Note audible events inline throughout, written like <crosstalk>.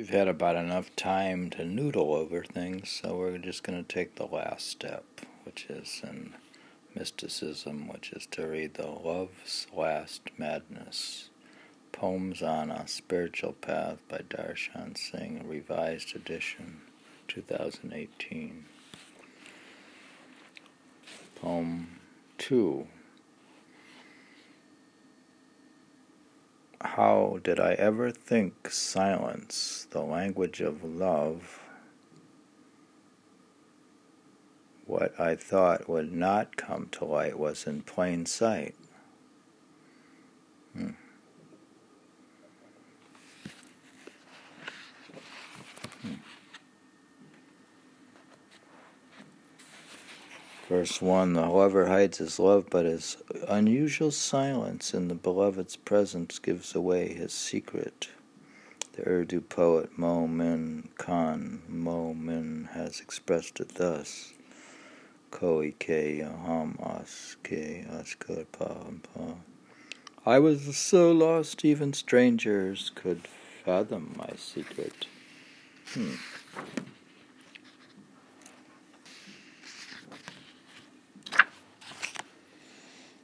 We've had about enough time to noodle over things, so we're just going to take the last step, which is in mysticism, which is to read the Love's Last Madness. Poems on a Spiritual Path by Darshan Singh, revised edition, 2018. Poem 2. How did I ever think silence, the language of love, what I thought would not come to light was in plain sight? Hmm. Verse 1 The lover hides his love, but his unusual silence in the beloved's presence gives away his secret. The Urdu poet Momin Khan Momin has expressed it thus Koi ke yaham as ke askar pa I was so lost even strangers could fathom my secret. Hmm.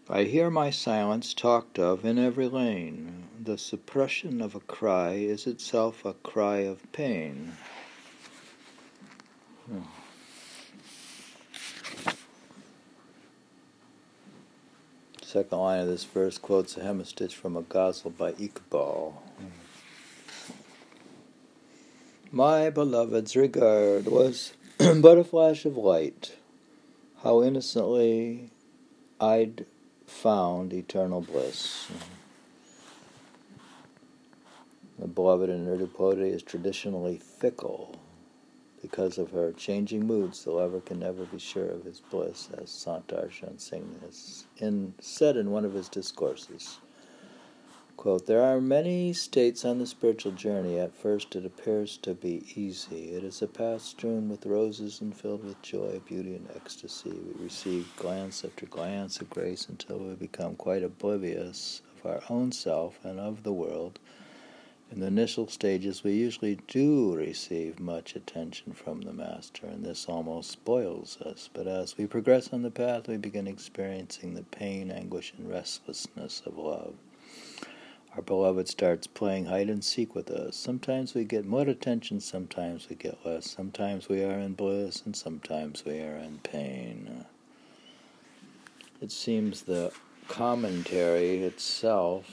I hear my silence talked of in every lane. The suppression of a cry is itself a cry of pain. Second line of this verse quotes a hemistich from a ghazal by Iqbal. My beloved's regard was <clears throat> but a flash of light. How innocently I'd found eternal bliss. The beloved in Urdu is traditionally fickle. Because of her changing moods, the lover can never be sure of his bliss, as Sant Darshan Singh has in, said in one of his discourses. Quote, there are many states on the spiritual journey. At first, it appears to be easy. It is a path strewn with roses and filled with joy, beauty, and ecstasy. We receive glance after glance of grace until we become quite oblivious of our own self and of the world. In the initial stages, we usually do receive much attention from the Master, and this almost spoils us. But as we progress on the path, we begin experiencing the pain, anguish, and restlessness of love. Our beloved starts playing hide and seek with us. Sometimes we get more attention, sometimes we get less. Sometimes we are in bliss, and sometimes we are in pain. It seems the commentary itself,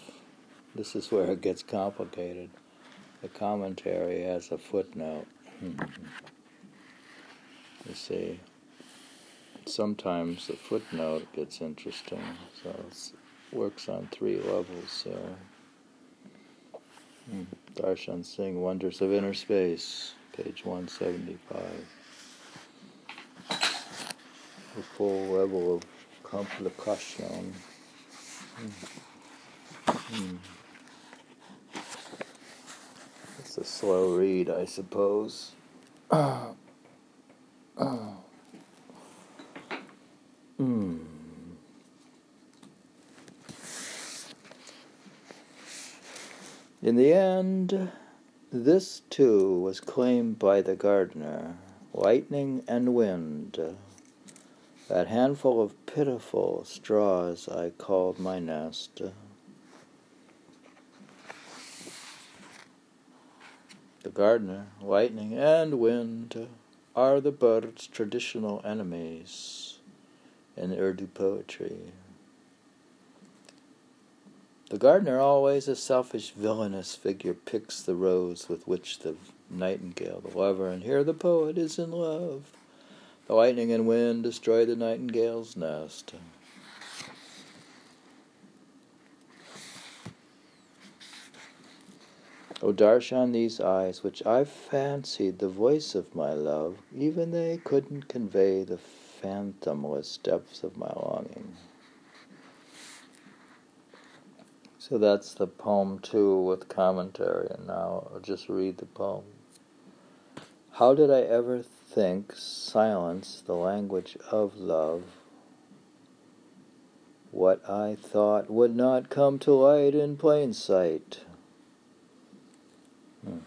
this is where it gets complicated. The commentary has a footnote. <laughs> you see, sometimes the footnote gets interesting, so it works on three levels there. Darshan Singh, Wonders of Inner Space, page 175. The full level of complication. Hmm. It's a slow read, I suppose. Uh, <clears throat> uh. Hmm. In the end, this too was claimed by the gardener lightning and wind. That handful of pitiful straws I called my nest. The gardener, lightning, and wind are the bird's traditional enemies in Urdu poetry. The gardener, always a selfish, villainous figure, picks the rose with which the nightingale, the lover, and here the poet is in love. The lightning and wind destroy the nightingale's nest. O darshan, these eyes, which I've fancied the voice of my love, even they couldn't convey the phantomless depths of my longing. So that's the poem two with commentary, and now I'll just read the poem. How did I ever think silence the language of love? What I thought would not come to light in plain sight. Hmm.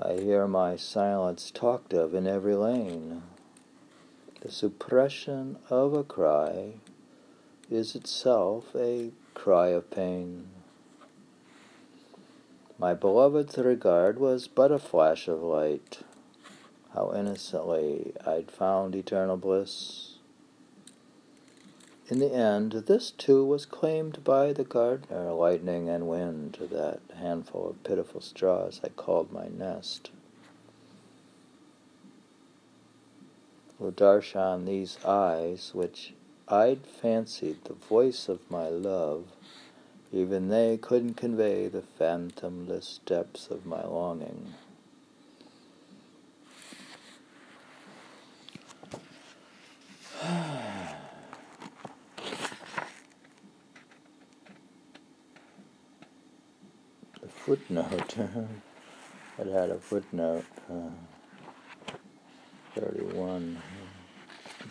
I hear my silence talked of in every lane. The suppression of a cry is itself a cry of pain. My beloved's regard was but a flash of light. How innocently I'd found eternal bliss. In the end, this too was claimed by the gardener, lightning and wind, that handful of pitiful straws I called my nest. Darshan, these eyes, which I'd fancied the voice of my love, even they couldn't convey the phantomless depths of my longing. <sighs> the footnote. <laughs> it had a footnote. Uh, 31.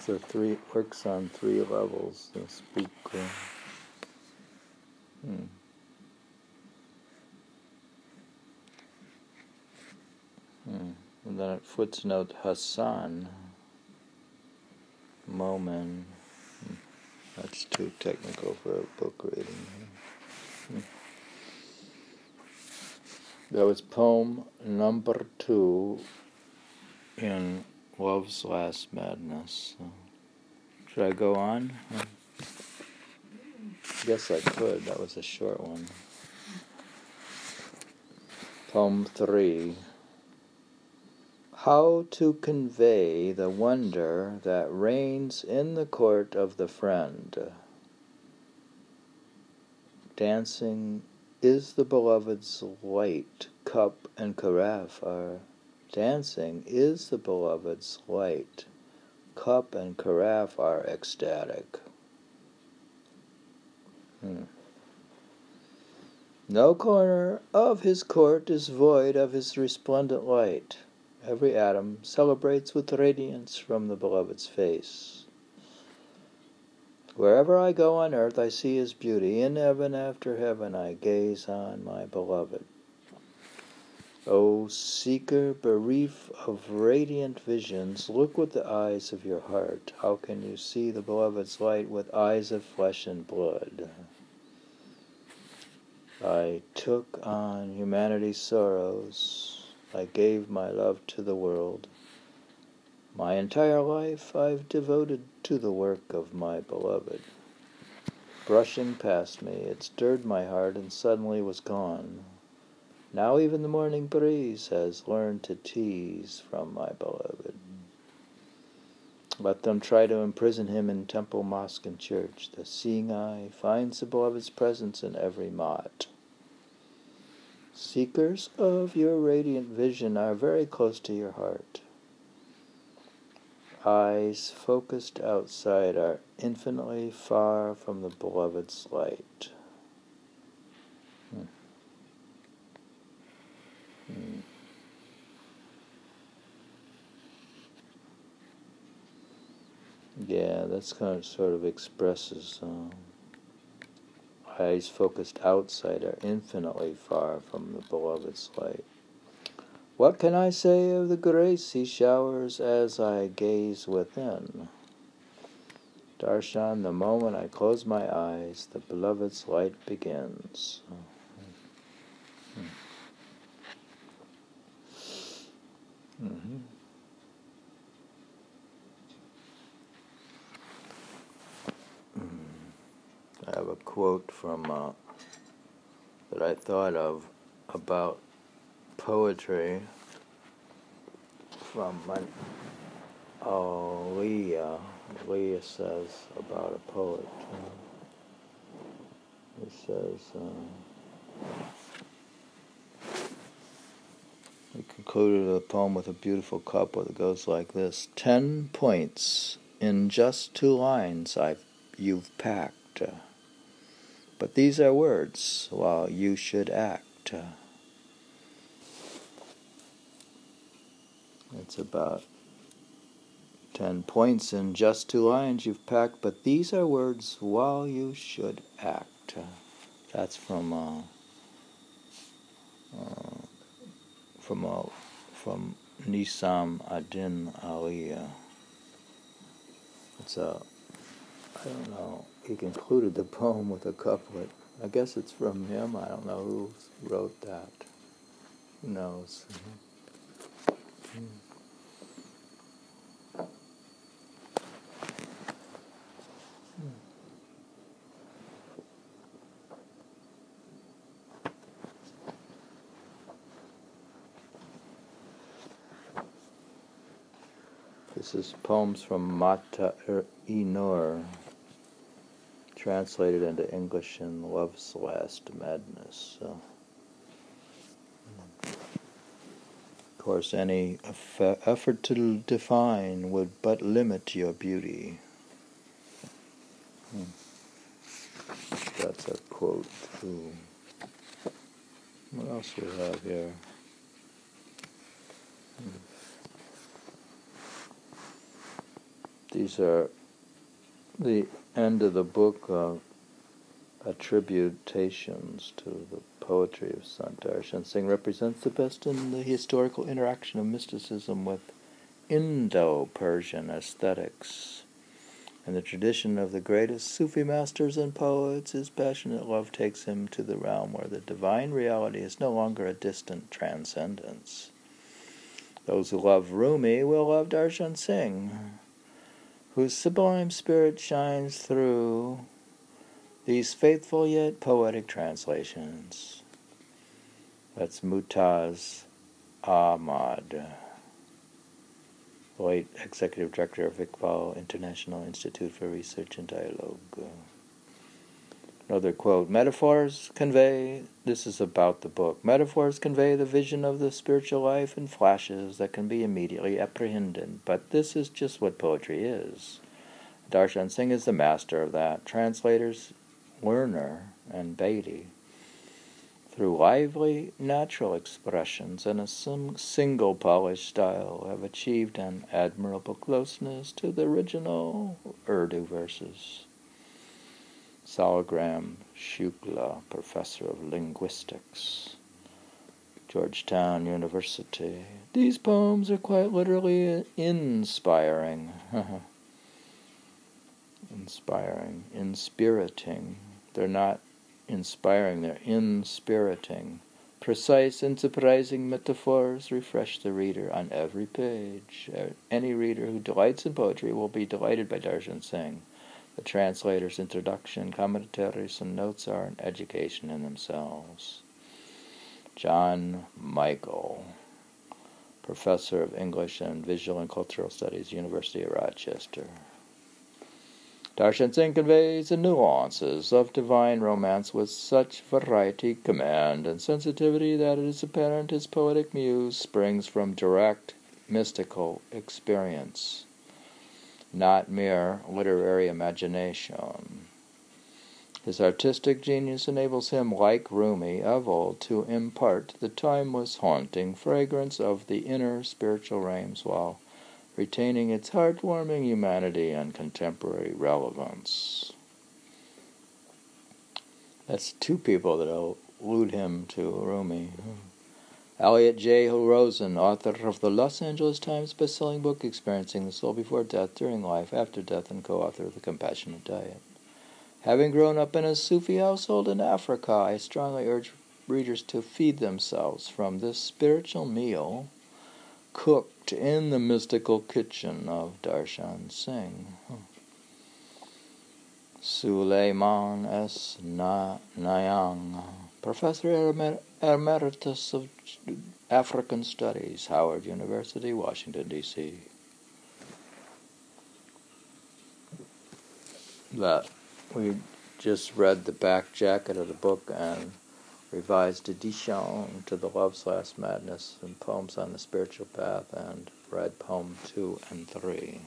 A three works on three levels. The speak. Uh, hmm. Hmm. And then at footnote Hassan. Momin. Hmm. That's too technical for a book reading. Hmm. That was poem number two in Love's Last Madness. Should I go on? I guess I could. That was a short one. Poem 3 How to convey the wonder that reigns in the court of the friend. Dancing is the beloved's light, cup and carafe are Dancing is the beloved's light. Cup and carafe are ecstatic. Hmm. No corner of his court is void of his resplendent light. Every atom celebrates with radiance from the beloved's face. Wherever I go on earth, I see his beauty. In heaven after heaven, I gaze on my beloved. O seeker bereft of radiant visions, look with the eyes of your heart. How can you see the beloved's light with eyes of flesh and blood? I took on humanity's sorrows. I gave my love to the world. My entire life I've devoted to the work of my beloved. Brushing past me, it stirred my heart and suddenly was gone. Now even the morning breeze has learned to tease from my beloved. Let them try to imprison him in temple, mosque, and church. The seeing eye finds the beloved's presence in every mott. Seekers of your radiant vision are very close to your heart. Eyes focused outside are infinitely far from the beloved's light. Yeah, that's kind of sort of expresses um, eyes focused outside are infinitely far from the beloved's light. What can I say of the grace he showers as I gaze within? Darshan, the moment I close my eyes, the beloved's light begins. Mm-hmm. I have a quote from uh, that I thought of about poetry from my, oh, Leah. Leah says about a poet. Uh, says. Uh, we concluded the poem with a beautiful couplet that goes like this Ten points in just two lines I've, you've packed. But these are words while you should act. It's about 10 points in just two lines you've packed, but these are words while you should act. That's from uh, uh, from a from Nisam Adin Ali. It's a, I don't know, he concluded the poem with a couplet. I guess it's from him. I don't know who wrote that. Who knows? Mm-hmm. This is poems from Mata'e Nur, translated into English in Love's Last Madness. So, of course, any effort to define would but limit your beauty. Hmm. That's a quote too. What else we have here? Hmm. These are the end of the book of attributations to the poetry of Sant Darshan Singh represents the best in the historical interaction of mysticism with Indo-Persian aesthetics. In the tradition of the greatest Sufi masters and poets, his passionate love takes him to the realm where the divine reality is no longer a distant transcendence. Those who love Rumi will love Darshan Singh whose sublime spirit shines through these faithful yet poetic translations. That's Mumtaz Ahmad, late executive director of Iqbal International Institute for Research and Dialogue. Another quote Metaphors convey, this is about the book, metaphors convey the vision of the spiritual life in flashes that can be immediately apprehended, but this is just what poetry is. Darshan Singh is the master of that. Translators Lerner and Bedi, through lively, natural expressions and a single polished style, have achieved an admirable closeness to the original Urdu verses. Shaligram Shukla, professor of linguistics, Georgetown University. These poems are quite literally inspiring. <laughs> inspiring, inspiriting. They're not inspiring, they're inspiriting. Precise and surprising metaphors refresh the reader on every page. Uh, any reader who delights in poetry will be delighted by Darshan Singh. The translator's introduction, commentaries, and notes are an education in themselves. John Michael, professor of English and Visual and Cultural Studies, University of Rochester. Darshan Singh conveys the nuances of divine romance with such variety, command, and sensitivity that it is apparent his poetic muse springs from direct mystical experience not mere literary imagination. His artistic genius enables him, like Rumi of old, to impart the timeless, haunting fragrance of the inner spiritual realms while retaining its heartwarming humanity and contemporary relevance. That's two people that allude him to Rumi. Elliot J. Rosen, author of the Los Angeles Times bestselling book Experiencing the Soul Before Death, During Life, After Death, and co author of The Compassionate Diet. Having grown up in a Sufi household in Africa, I strongly urge readers to feed themselves from this spiritual meal cooked in the mystical kitchen of Darshan Singh. Suleiman S. Na- Nyang, Professor Emeritus of African Studies, Howard University, Washington, D.C. That we just read the back jacket of the book and revised edition to the Love's Last Madness and Poems on the Spiritual Path and read poem two and three.